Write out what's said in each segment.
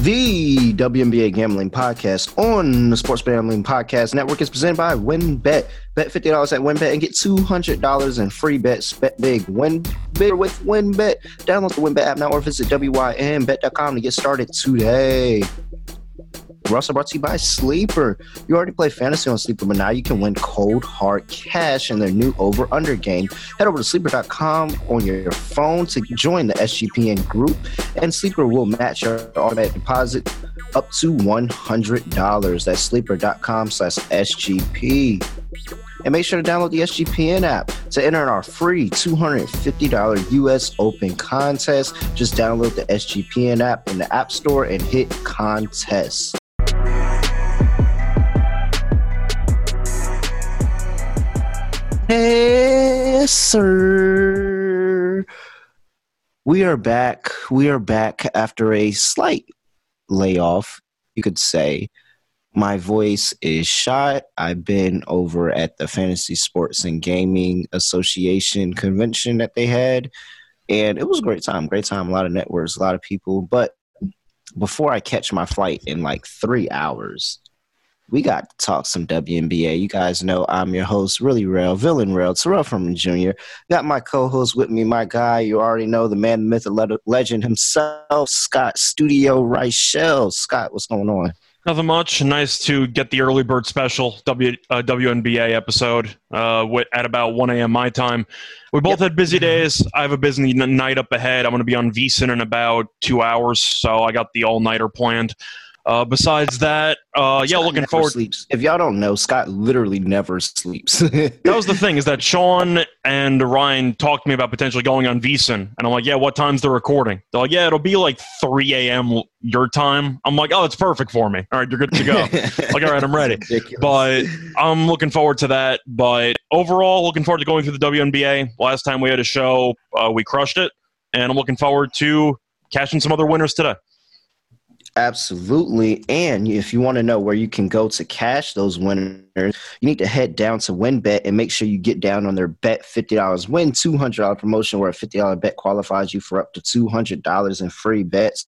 The WNBA Gambling Podcast on the Sports Gambling Podcast Network is presented by WynnBET. Bet $50 at WynnBET and get $200 in free bets. Bet big, win bigger with WynnBET. Download the WynnBET app now or visit WynnBET.com to get started today. Also brought to you by Sleeper. You already play fantasy on Sleeper, but now you can win cold hard cash in their new over under game. Head over to sleeper.com on your phone to join the SGPN group, and Sleeper will match your automatic deposit up to $100. That's sleeper.com slash SGP. And make sure to download the SGPN app to enter in our free $250 US Open contest. Just download the SGPN app in the App Store and hit contest. Yes, sir. We are back. We are back after a slight layoff, you could say. My voice is shot. I've been over at the Fantasy Sports and Gaming Association convention that they had, and it was a great time. Great time. A lot of networks, a lot of people. But before I catch my flight in like three hours, we got to talk some WNBA. You guys know I'm your host, really real, villain real, Terrell Furman Jr. Got my co-host with me, my guy. You already know the man, the myth, the legend himself, Scott Studio Reichel. Scott, what's going on? Nothing much. Nice to get the early bird special w, uh, WNBA episode uh, at about 1 a.m. my time. We both yep. had busy days. I have a busy night up ahead. I'm going to be on VSiN in about two hours, so I got the all nighter planned. Uh, besides that, uh, yeah, looking forward. Sleeps. If y'all don't know, Scott literally never sleeps. that was the thing is that Sean and Ryan talked to me about potentially going on VSiN, and I'm like, yeah, what time's the recording? They're like, yeah, it'll be like 3 a.m. your time. I'm like, oh, it's perfect for me. All right, you're good to go. like, all right, I'm ready. But I'm looking forward to that. But overall, looking forward to going through the WNBA. Last time we had a show, uh, we crushed it, and I'm looking forward to catching some other winners today. Absolutely. And if you want to know where you can go to cash those winners, you need to head down to WynnBET and make sure you get down on their bet $50 win $200 promotion where a $50 bet qualifies you for up to $200 in free bets.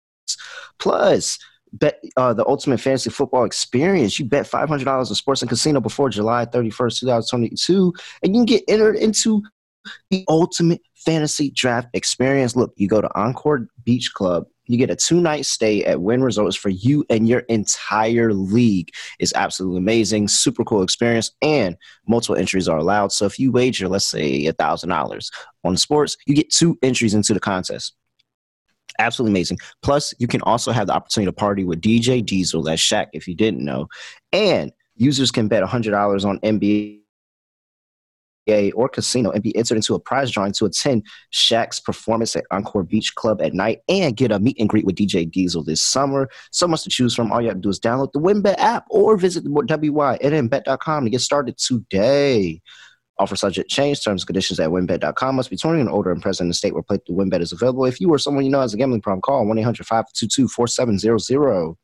Plus, bet uh, the ultimate fantasy football experience. You bet $500 in sports and casino before July 31st, 2022, and you can get entered into the ultimate fantasy draft experience. Look, you go to Encore Beach Club you get a two night stay at Wynn Resorts for you and your entire league. It's absolutely amazing, super cool experience, and multiple entries are allowed. So if you wager, let's say a thousand dollars on sports, you get two entries into the contest. Absolutely amazing. Plus, you can also have the opportunity to party with DJ Diesel, that's Shaq, if you didn't know. And users can bet $100 on NBA or casino and be entered into a prize drawing to attend Shaq's performance at Encore Beach Club at night and get a meet and greet with DJ Diesel this summer. So much to choose from. All you have to do is download the WynnBET app or visit WYNNBet.com to get started today. Offer subject change, terms and conditions at wynnbet.com. Must be 21 and older and present in the state where play the winbet is available. If you or someone you know has a gambling problem, call 1 800 522 4700.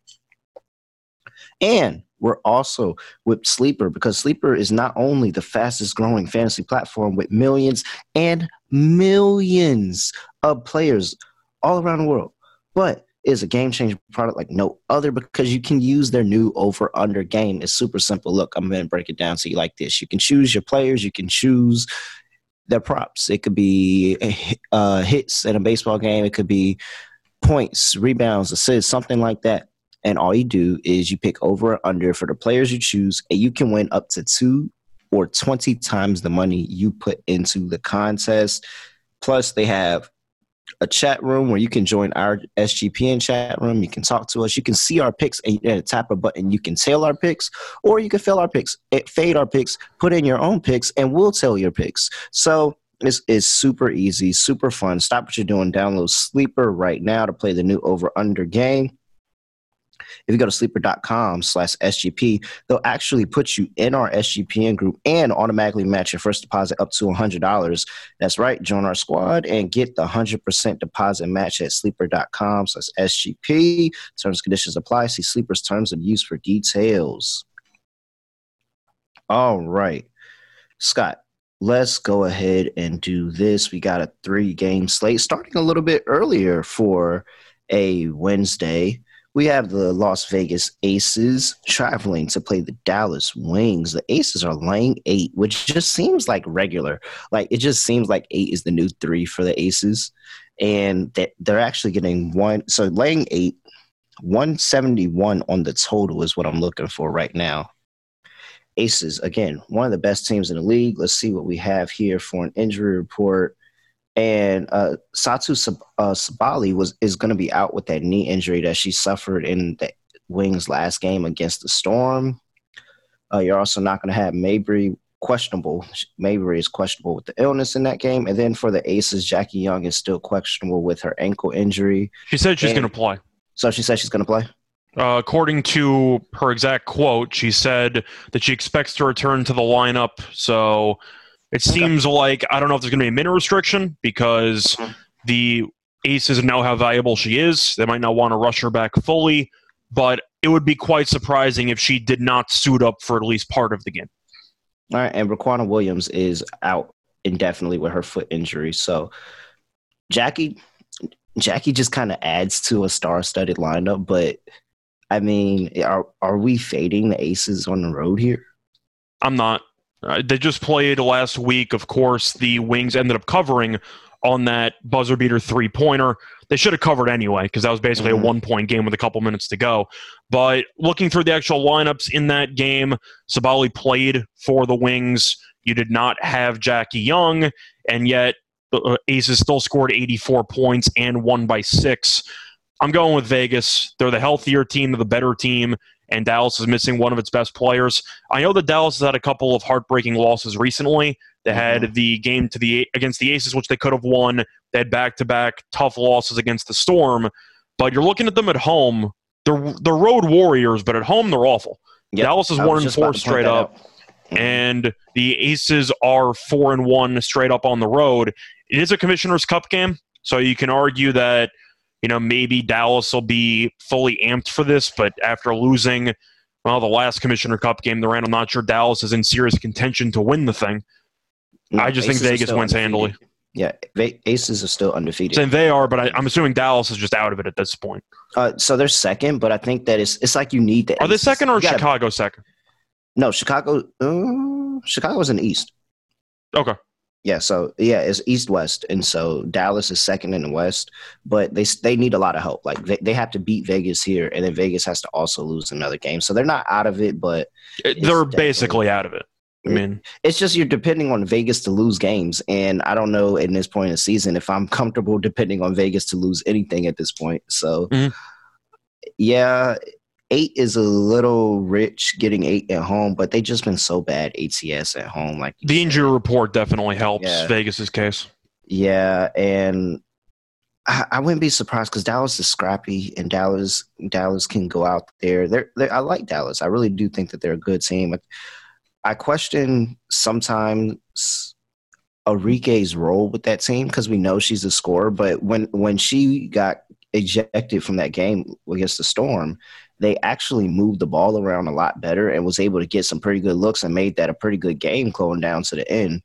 And we're also with Sleeper because Sleeper is not only the fastest growing fantasy platform with millions and millions of players all around the world, but is a game changing product like no other because you can use their new over under game. It's super simple. Look, I'm going to break it down to you like this. You can choose your players, you can choose their props. It could be uh, hits in a baseball game, it could be points, rebounds, assists, something like that. And all you do is you pick over or under for the players you choose, and you can win up to two or 20 times the money you put into the contest. Plus, they have a chat room where you can join our SGPN chat room. You can talk to us. You can see our picks and you tap a button. You can tail our picks or you can fill our picks, eh, fade our picks, put in your own picks, and we'll tell your picks. So it's, it's super easy, super fun. Stop what you're doing. Download Sleeper right now to play the new over under game. If you go to sleeper.com slash SGP, they'll actually put you in our SGPN group and automatically match your first deposit up to $100. That's right. Join our squad and get the 100% deposit match at sleeper.com slash SGP. Terms conditions apply. See Sleeper's terms of use for details. All right. Scott, let's go ahead and do this. We got a three game slate starting a little bit earlier for a Wednesday we have the Las Vegas Aces traveling to play the Dallas Wings. The Aces are laying eight, which just seems like regular. Like it just seems like eight is the new three for the Aces, and that they're actually getting one. So laying eight, one seventy one on the total is what I'm looking for right now. Aces again, one of the best teams in the league. Let's see what we have here for an injury report and uh, Satou Sab- uh, was is going to be out with that knee injury that she suffered in the Wings last game against the Storm. Uh, you're also not going to have Mabrey questionable. Mabrey is questionable with the illness in that game, and then for the Aces, Jackie Young is still questionable with her ankle injury. She said she's going to play. So she said she's going to play. Uh, according to her exact quote, she said that she expects to return to the lineup. So it okay. seems like I don't know if there's going to be a minute restriction because mm-hmm. the Aces know how valuable she is. They might not want to rush her back fully, but it would be quite surprising if she did not suit up for at least part of the game. All right, and Riquna Williams is out indefinitely with her foot injury. So Jackie, Jackie just kind of adds to a star-studded lineup, but I mean, are are we fading the Aces on the road here? I'm not. Uh, they just played last week. Of course, the Wings ended up covering on that buzzer beater three pointer. They should have covered anyway because that was basically mm-hmm. a one point game with a couple minutes to go. But looking through the actual lineups in that game, Sabally played for the Wings. You did not have Jackie Young, and yet the uh, Aces still scored 84 points and won by six. I'm going with Vegas. They're the healthier team, they're the better team and Dallas is missing one of its best players. I know that Dallas has had a couple of heartbreaking losses recently. They had mm-hmm. the game to the against the Aces, which they could have won. They had back to back tough losses against the Storm. But you're looking at them at home. They're they're road warriors, but at home they're awful. Yep. Dallas is one and four straight up, mm-hmm. and the Aces are four and one straight up on the road. It is a Commissioner's Cup game, so you can argue that you know, maybe Dallas will be fully amped for this, but after losing, well, the last Commissioner Cup game they ran, I'm not sure Dallas is in serious contention to win the thing. No, I just Aces think Vegas wins handily. Yeah, Aces are still undefeated. And they are, but I, am assuming Dallas is just out of it at this point. Uh, so they're second, but I think that it's it's like you need the. Are Aces. they second or gotta, Chicago second? No, Chicago. Uh, Chicago's in the East. Okay. Yeah, so yeah, it's East West, and so Dallas is second in the West, but they they need a lot of help. Like they, they have to beat Vegas here, and then Vegas has to also lose another game. So they're not out of it, but they're basically out of it. I mean, it's just you're depending on Vegas to lose games, and I don't know in this point in the season if I'm comfortable depending on Vegas to lose anything at this point. So, mm-hmm. yeah, eight is a little rich getting eight at home, but they just been so bad ATS at home. Like the injury report definitely helps yeah. Vegas's case. Yeah, and I, I wouldn't be surprised because Dallas is scrappy, and Dallas Dallas can go out there. They're, they're, I like Dallas. I really do think that they're a good team. I question sometimes Arike's role with that team because we know she's a scorer, but when when she got ejected from that game against the Storm, they actually moved the ball around a lot better and was able to get some pretty good looks and made that a pretty good game going down to the end.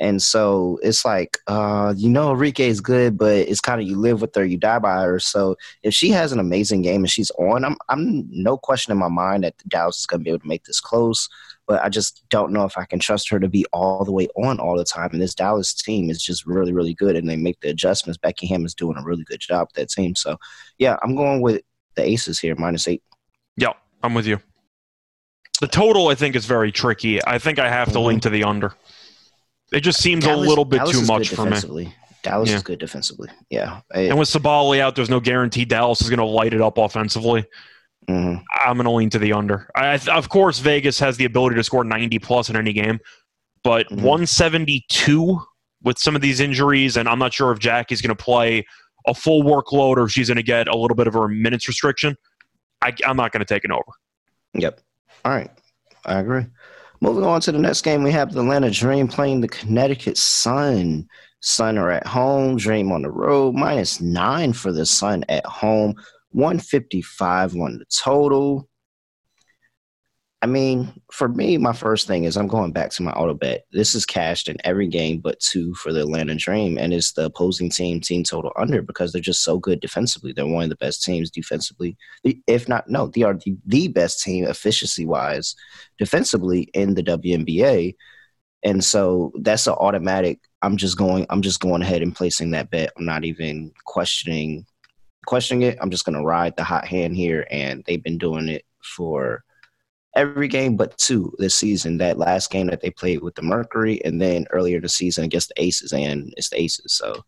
And so it's like, uh, you know, Arike is good, but it's kind of you live with her, you die by her. So if she has an amazing game and she's on, I'm I'm no question in my mind that Dallas is going to be able to make this close. But I just don't know if I can trust her to be all the way on all the time. And this Dallas team is just really, really good, and they make the adjustments. Becky is doing a really good job with that team. So yeah, I'm going with the aces here, minus eight. Yeah, I'm with you. The total, I think, is very tricky. I think I have to mm-hmm. link to the under. It just seems Dallas, a little bit Dallas too much for me. Dallas yeah. is good defensively. Yeah. and with Sabally out, there's no guarantee Dallas is going to light it up offensively. Mm-hmm. I'm going to lean to the under. I, of course, Vegas has the ability to score 90 plus in any game, but mm-hmm. 172 with some of these injuries, and I'm not sure if Jackie's going to play a full workload or she's going to get a little bit of a minutes restriction, I, I'm not going to take an over. Yep. All right. I agree. Moving on to the next game, we have the Atlanta Dream playing the Connecticut Sun. Sun are at home, Dream on the road, minus nine for the Sun at home, 155 on the total. I mean, for me, my first thing is I'm going back to my auto bet. This is cashed in every game but two for the Atlanta Dream, and it's the opposing team team total under because they're just so good defensively. They're one of the best teams defensively, if not no, they are the, the best team efficiency wise defensively in the WNBA. And so that's an automatic. I'm just going. I'm just going ahead and placing that bet. I'm not even questioning questioning it. I'm just going to ride the hot hand here, and they've been doing it for every game but two this season. That last game that they played with the Mercury, and then earlier the season against the Aces, and it's the Aces. So,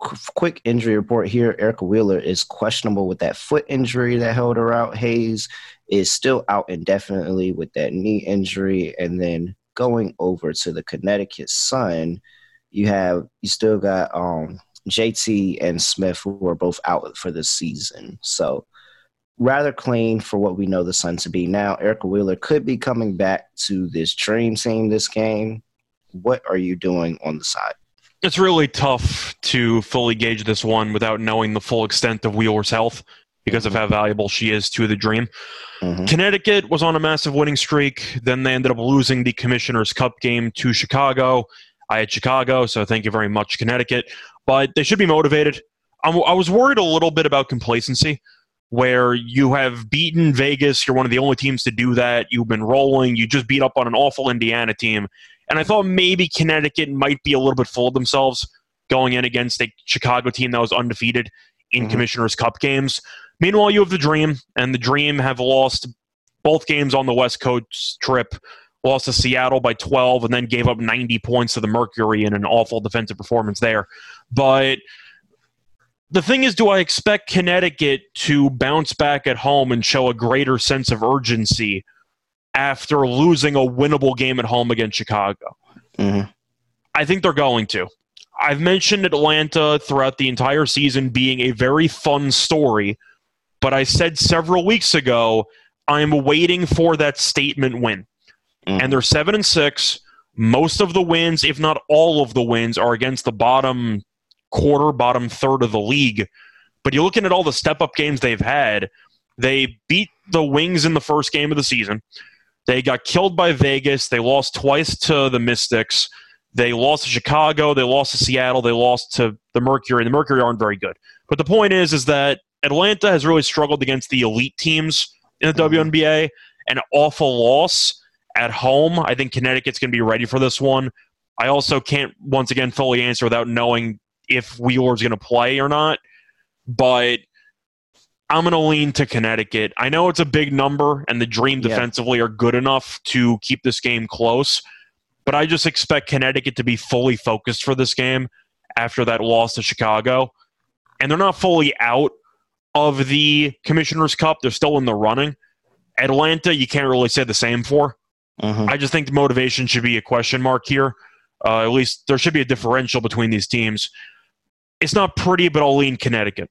qu- quick injury report here: Erica Wheeler is questionable with that foot injury that held her out. Hayes is still out indefinitely with that knee injury, and then going over to the Connecticut Sun, you have you still got um JT and Smith who are both out for the season. So rather clean for what we know the Sun to be now. Erica Wheeler could be coming back to this dream team this game. What are you doing on the side? It's really tough to fully gauge this one without knowing the full extent of Wheeler's health because of how valuable she is to the dream. Mm-hmm. Connecticut was on a massive winning streak. Then they ended up losing the Commissioner's Cup game to Chicago. I had Chicago, so thank you very much, Connecticut. But they should be motivated. I'm, i was worried a little bit about complacency where you have beaten Vegas. You're one of the only teams to do that. You've been rolling. You just beat up on an awful Indiana team. And I thought maybe Connecticut might be a little bit full of themselves going in against a Chicago team that was undefeated in mm-hmm. Commissioner's Cup games. Meanwhile, you have the Dream, and the Dream have lost both games on the West Coast trip. Lost to Seattle by 12 and then gave up 90 points to the Mercury in an awful defensive performance there. But the thing is, do I expect Connecticut to bounce back at home and show a greater sense of urgency after losing a winnable game at home against Chicago? Mm-hmm. I think they're going to. I've mentioned Atlanta throughout the entire season being a very fun story, but I said several weeks ago I'm waiting for that statement win. Mm-hmm. And they're 7 and 6. Most of the wins, if not all of the wins, are against the bottom quarter, bottom third of the league. But you're looking at all the step up games they've had. They beat the Wings in the first game of the season. They got killed by Vegas. They lost twice to the Mystics. They lost to Chicago. They lost to Seattle. They lost to the Mercury. And the Mercury aren't very good. But the point is, is that Atlanta has really struggled against the elite teams in the mm-hmm. WNBA. An awful loss at home. I think Connecticut's going to be ready for this one. I also can't once again fully answer without knowing if Wheeler's going to play or not, but I'm going to lean to Connecticut. I know it's a big number, and the Dream defensively yeah. are good enough to keep this game close, but I just expect Connecticut to be fully focused for this game after that loss to Chicago. And they're not fully out of the Commissioner's Cup, they're still in the running. Atlanta, you can't really say the same for. Mm-hmm. I just think the motivation should be a question mark here. Uh, at least there should be a differential between these teams. It's not pretty, but I'll lean Connecticut.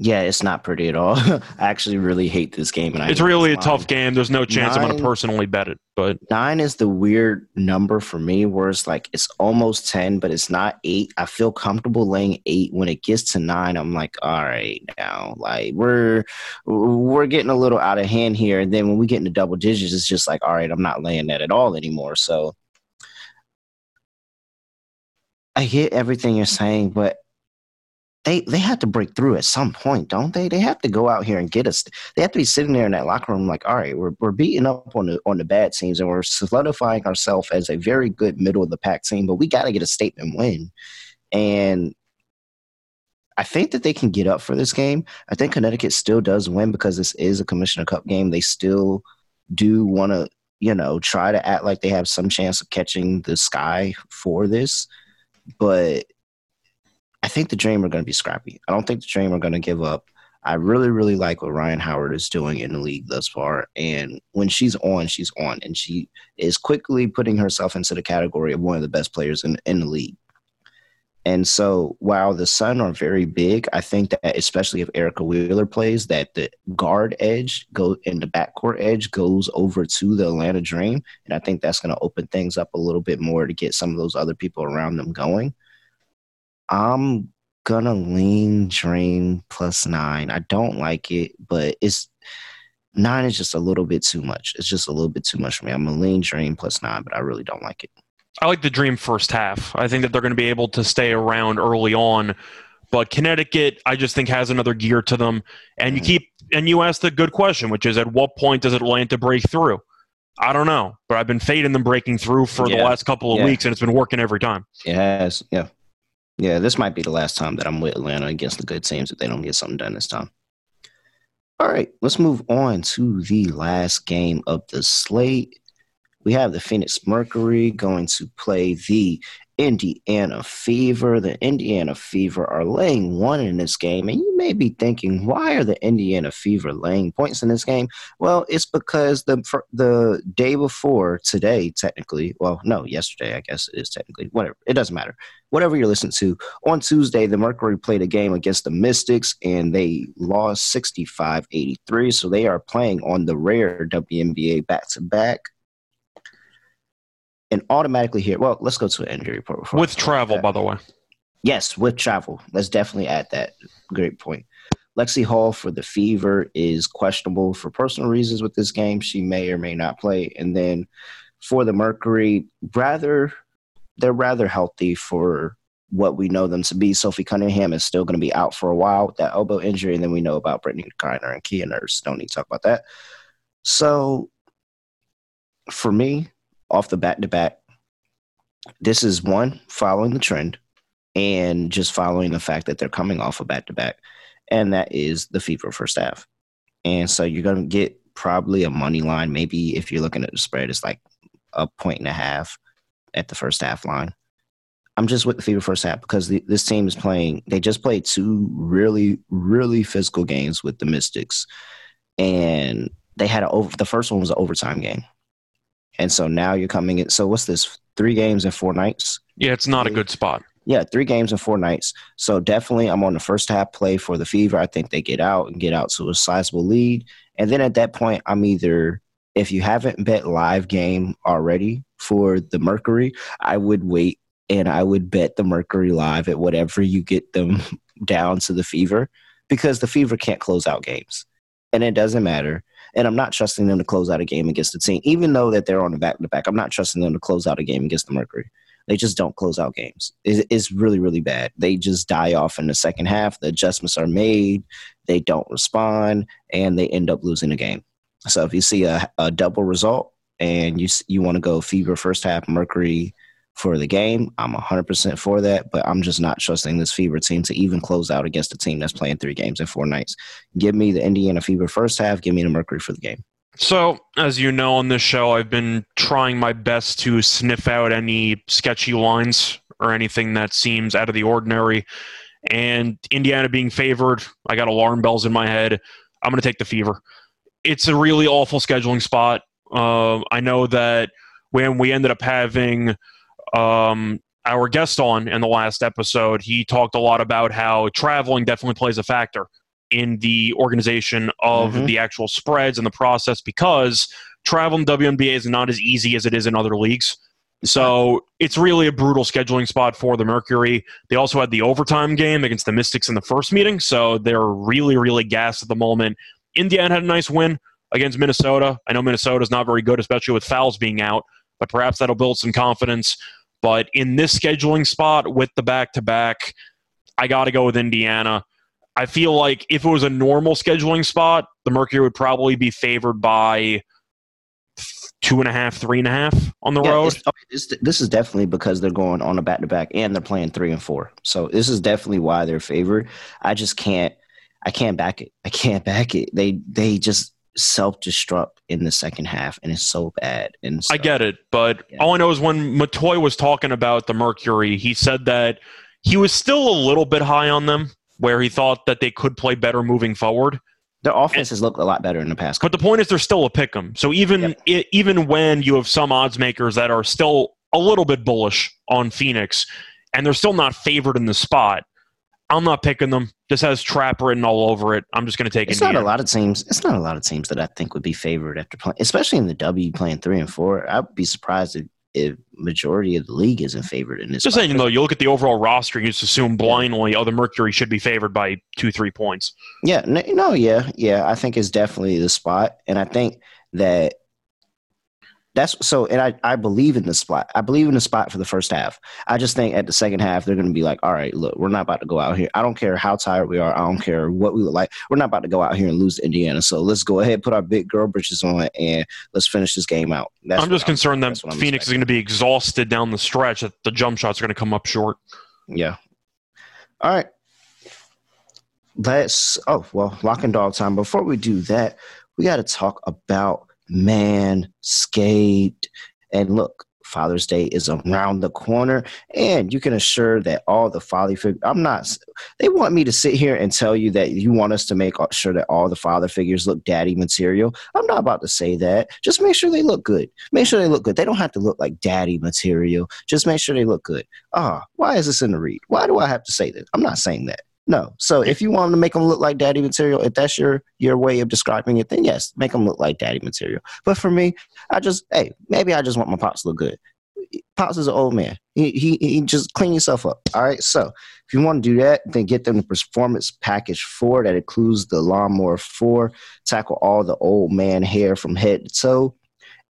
Yeah, it's not pretty at all. I actually really hate this game, and it's really a tough game. There's no chance i I'm going to personally bet it. But nine is the weird number for me, where it's like it's almost ten, but it's not eight. I feel comfortable laying eight. When it gets to nine, I'm like, all right, now like we're we're getting a little out of hand here. And then when we get into double digits, it's just like, all right, I'm not laying that at all anymore. So I get everything you're saying, but they they have to break through at some point, don't they? They have to go out here and get us. They have to be sitting there in that locker room like, all right, we're we're beating up on the on the bad teams and we're solidifying ourselves as a very good middle of the pack team, but we got to get a statement win. And I think that they can get up for this game. I think Connecticut still does win because this is a Commissioner Cup game. They still do want to, you know, try to act like they have some chance of catching the sky for this but I think the Dream are going to be scrappy. I don't think the Dream are going to give up. I really, really like what Rhyne Howard is doing in the league thus far. And when she's on, she's on. And she is quickly putting herself into the category of one of the best players in, in the league. And so while the Sun are very big, I think that especially if Erica Wheeler plays, that the guard edge go and the backcourt edge goes over to the Atlanta Dream. And I think that's going to open things up a little bit more to get some of those other people around them going. I'm gonna lean Dream plus nine. I don't like it, but it's nine is just a little bit too much. It's just a little bit too much for me. I'm a lean dream plus nine, but I really don't like it. I like the dream first half. I think that they're going to be able to stay around early on. But Connecticut, I just think has another gear to them. And you Mhm. keep and you ask the good question, which is at what point does Atlanta break through? I don't know, but I've been fading them breaking through for the last couple of Yeah. weeks, and it's been working every time. It has, yeah. Yeah, this might be the last time that I'm with Atlanta against the good teams if they don't get something done this time. All right, let's move on to the last game of the slate. We have the Phoenix Mercury going to play the Indiana Fever. The Indiana Fever are laying one in this game, and you may be thinking, why are the Indiana Fever laying points in this game? Well, it's because the the day before today, technically, well, no, yesterday, I guess it is technically, whatever, it doesn't matter. Whatever you're listening to, on Tuesday, the Mercury played a game against the Mystics and they lost 65 83. So they are playing on the rare WNBA back to back. And automatically here, well, let's go to an injury report. before With travel, that. by the way. Yes, with travel. Let's definitely add that. Great point. Lexie Hull for the Fever is questionable for personal reasons with this game. She may or may not play. And then for the Mercury, rather they're rather healthy for what we know them to be. Sophie Cunningham is still going to be out for a while with that elbow injury, and then we know about Brittney Griner and Kia Nurse. Don't need to talk about that. So for me, off the back to back, this is one following the trend and just following the fact that they're coming off a back to back, and that is the Fever first half. And so you're going to get probably a money line. Maybe if you're looking at the spread, it's like a point and a half at the first half line. I'm just with the Fever first half because the, this team is playing. They just played two really, really physical games with the Mystics, and they had a over. The first one was an overtime game, and so now you're coming in. So what's this? Three games in four nights. Yeah, it's not a good spot. Yeah, three games in four nights. So definitely, I'm on the first half play for the Fever. I think they get out and get out to a sizable lead, and then at that point, I'm either if you haven't bet live game already for the Mercury, I would wait and I would bet the Mercury live at whatever you get them down to the Fever because the Fever can't close out games, and it doesn't matter. And I'm not trusting them to close out a game against the team, even though that they're on the back to back. I'm not trusting them to close out a game against the Mercury. They just don't close out games. It's, really, really bad. They just die off in the second half. The adjustments are made. They don't respond, and they end up losing the game. So if you see a, a double result and you you want to go Fever first half, Mercury for the game, I'm 100% for that. But I'm just not trusting this Fever team to even close out against a team that's playing three games in four nights. Give me the Indiana Fever first half. Give me the Mercury for the game. So, as you know on this show, I've been trying my best to sniff out any sketchy lines or anything that seems out of the ordinary. And Indiana being favored, I got alarm bells in my head. I'm going to take the fever. It's a really awful scheduling spot. Uh, I know that when we ended up having um, our guest on in the last episode, he talked a lot about how traveling definitely plays a factor in the organization of Mhm. the actual spreads and the process because traveling WNBA is not as easy as it is in other leagues. So it's really a brutal scheduling spot for the Mercury. They also had the overtime game against the Mystics in the first meeting, so they're really, really gassed at the moment. Indiana had a nice win against Minnesota. I know Minnesota's not very good, especially with Fowles being out, but perhaps that'll build some confidence. But in this scheduling spot with the back to back, I got to go with Indiana. I feel like if it was a normal scheduling spot, the Mercury would probably be favored by two and a half, three and a half on the Yeah, road. it's- this, this is definitely because they're going on a back to back and they're playing three and four. So this is definitely why they're favored. I just can't. I can't back it. I can't back it. They they just self destruct in the second half, and it's so bad. And so, I get it, but Yeah. all I know is when Matoy was talking about the Mercury, he said that he was still a little bit high on them, where he thought that they could play better moving forward. their offenses look a lot better in the past. But the point is, they're still a pick 'em. So even Yep. i even when you have some odds makers that are still a little bit bullish on Phoenix, and they're still not favored in the spot, I'm not picking them. This has trap written all over it. I'm just going to take It's Indiana. not a lot of teams. It's not a lot of teams that I think would be favored after playing, especially in the W playing three and four. I'd be surprised if, if majority of the league isn't favored in this. Just saying though, you look at the overall roster, you just assume blindly, oh, the Mercury should be favored by two, three points. Yeah, no, yeah, yeah. I think it's definitely the spot, and I think that that's so. And I, I believe in the spot. I believe in the spot for the first half. I just think at the second half they're going to be like, all right, look, we're not about to go out here. I don't care how tired we are. I don't care what we look like. We're not about to go out here and lose to Indiana. So let's go ahead, put our big girl britches on, and let's finish this game out. That's I'm just concerned that I'm Phoenix is going to be exhausted down the stretch. That the jump shots are going to come up short. Yeah. All right. Let's. Oh well, lock and dog time. Before we do that, we got to talk about Manscaped. And look, Father's Day is around the corner, and you can assure that all the father figures. I'm not. They want me to sit here and tell you that you want us to make sure that all the father figures look daddy material. I'm not about to say that. Just make sure they look good. Make sure they look good. They don't have to look like daddy material. Just make sure they look good. Ah, why is this in the read? Why do I have to say this? I'm not saying that. No. So if you want to make them look like daddy material, if that's your your way of describing it, then yes, make them look like daddy material. But for me, I just hey, maybe I just want my pops to look good. Pops is an old man. He, he he just clean yourself up. All right. So if you want to do that, then get them the performance package four that includes the lawnmower four, tackle all the old man hair from head to toe.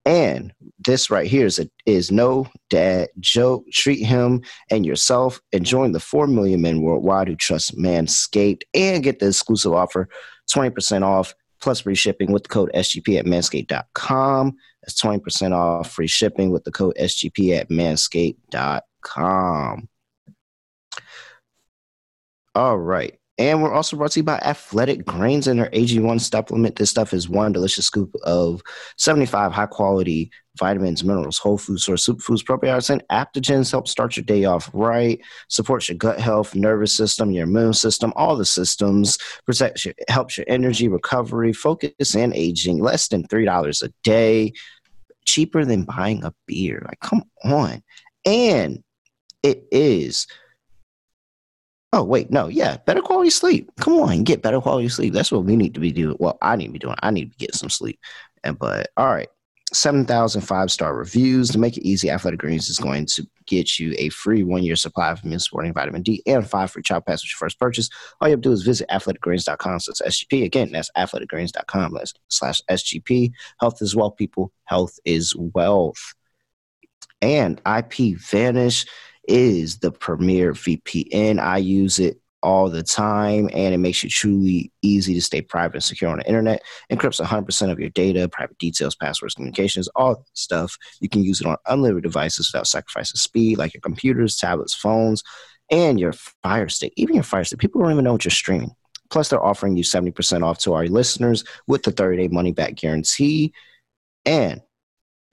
And this right here is a, is no dad joke. Treat him and yourself and join the 4 million men worldwide who trust Manscaped and get the exclusive offer 20% off plus free shipping with the code SGP at manscaped.com. That's 20% off free shipping with the code SGP at manscaped.com. All right. And we're also brought to you by Athletic Greens and their AG1 supplement. This stuff is one delicious scoop of 75 high quality vitamins, minerals, whole food source, superfoods, probiotics, and adaptogens. Help start your day off right, supports your gut health, nervous system, your immune system, all the systems, protects your, helps your energy, recovery, focus, and aging. Less than $3 a day, cheaper than buying a beer. Like, come on. And it is Oh wait, no, yeah, better quality sleep. Come on, get better quality sleep. That's what we need to be doing. Well, I need to be doing. I need to get some sleep. And but all right, 7,000 five star reviews to make it easy. Athletic Greens is going to get you a free one year supply of immune supporting vitamin D and five free child pass with your first purchase. All you have to do is visit athleticgreens.com slash SGP. Again, that's athleticgreens.com slash SGP. Health is wealth, people. Health is wealth. And IP Vanish is the premier VPN. I use it all the time and it makes it truly easy to stay private and secure on the internet. Encrypts 100% of your data, private details, passwords, communications, all stuff. You can use it on unlimited devices without sacrificing speed, like your computers, tablets, phones, and your Fire Stick. Even your Fire Stick. People don't even know what you're streaming. Plus, they're offering you 70% off to our listeners with the 30 day money back guarantee. And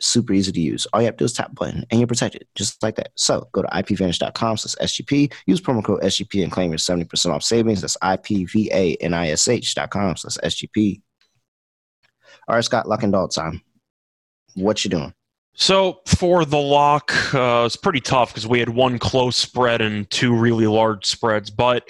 super easy to use. All you have to do is tap button and you're protected, just like that. So go to ipvanish.com slash SGP, use promo code SGP and claim your 70% off savings. That's ipvanish.com slash SGP. All right, Scott, lock and dog time. What you doing? So for the lock, uh, it's pretty tough because we had one close spread and two really large spreads. But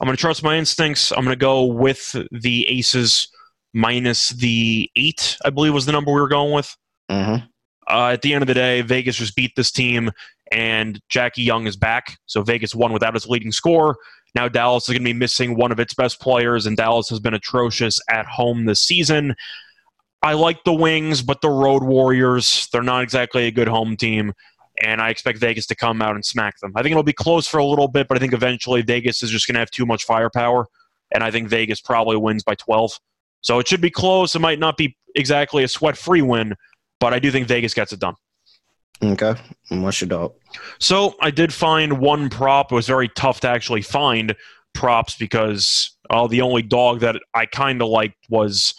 I'm going to trust my instincts. I'm going to go with the Aces minus the eight. I believe was the number we were going with. Mm-hmm. Uh, at the end of the day, Vegas just beat this team, and Jackie Young is back. So Vegas won without its leading score. Now Dallas is going to be missing one of its best players, and Dallas has been atrocious at home this season. I like the Wings, but the Road Warriors, they're not exactly a good home team, and I expect Vegas to come out and smack them. I think it'll be close for a little bit, but I think eventually Vegas is just going to have too much firepower, and I think Vegas probably wins by 12. So it should be close. It might not be exactly a sweat free win, but I do think Vegas gets it done. Okay. And what's your dog? So I did find one prop. It was very tough to actually find props because uh, the only dog that I kind of liked was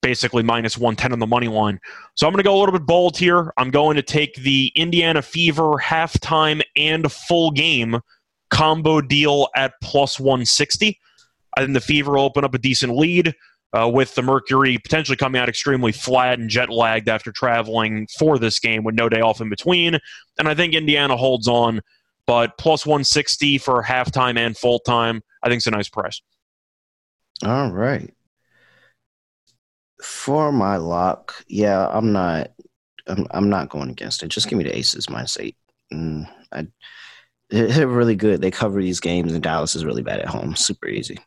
basically minus 110 on the money line. So I'm going to go a little bit bold here. I'm going to take the Indiana Fever halftime and full game combo deal at plus 160. I think the Fever will open up a decent lead. Uh, with the Mercury potentially coming out extremely flat and jet lagged after traveling for this game with no day off in between. And I think Indiana holds on, but plus 160 for halftime and full time, I think it's a nice price. All right. For my lock, yeah, I'm not I'm, I'm not going against it. Just give me the Aces minus eight. Mm, I, they're really good. They cover these games, and Dallas is really bad at home. Super easy.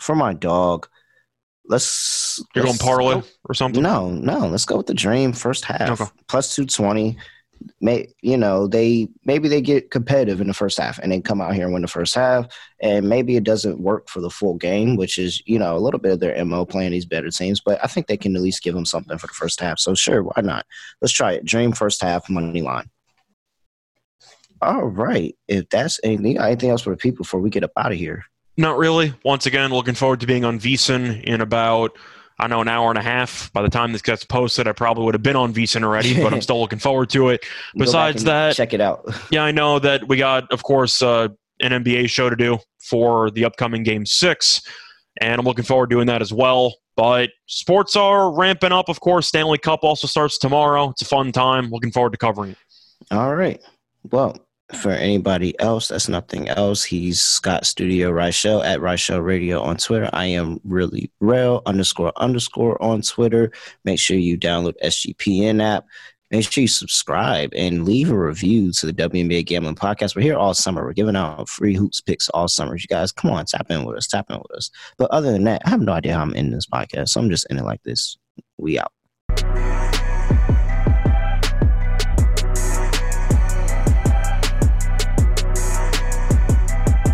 For my dog, let's. You're let's going parlay go- or something? No, no. Let's go with the Dream first half Okay. plus two twenty. May you know they maybe they get competitive in the first half and they come out here and win the first half and maybe it doesn't work for the full game, which is you know a little bit of their mo playing these better teams. But I think they can at least give them something for the first half. So sure, why not? Let's try it. Dream first half money line. All right. If that's anything, anything else for the people before we get up out of here? Not really. Once again, looking forward to being on VSiN in about I know an hour and a half. By the time this gets posted, I probably would have been on VSiN already, but I'm still looking forward to it. Besides that- check it out. Yeah, I know that we got, of course, uh, an NBA show to do for the upcoming Game Six, and I'm looking forward to doing that as well. But sports are ramping up. Of course, Stanley Cup also starts tomorrow. It's a fun time. Looking forward to covering it. All right. Well, for anybody else, that's nothing else. He's Scott Studio Reichel at Reichel Radio on Twitter. I am really real underscore underscore on Twitter. Make sure you download SGPN app. Make sure you subscribe and leave a review to the WNBA Gambling Podcast. We're here all summer. We're giving out free hoops picks all summer. You guys, come on, tap in with us, tap in with us. But other than that, I have no idea how I'm ending this podcast. So I'm just ending like this. We out.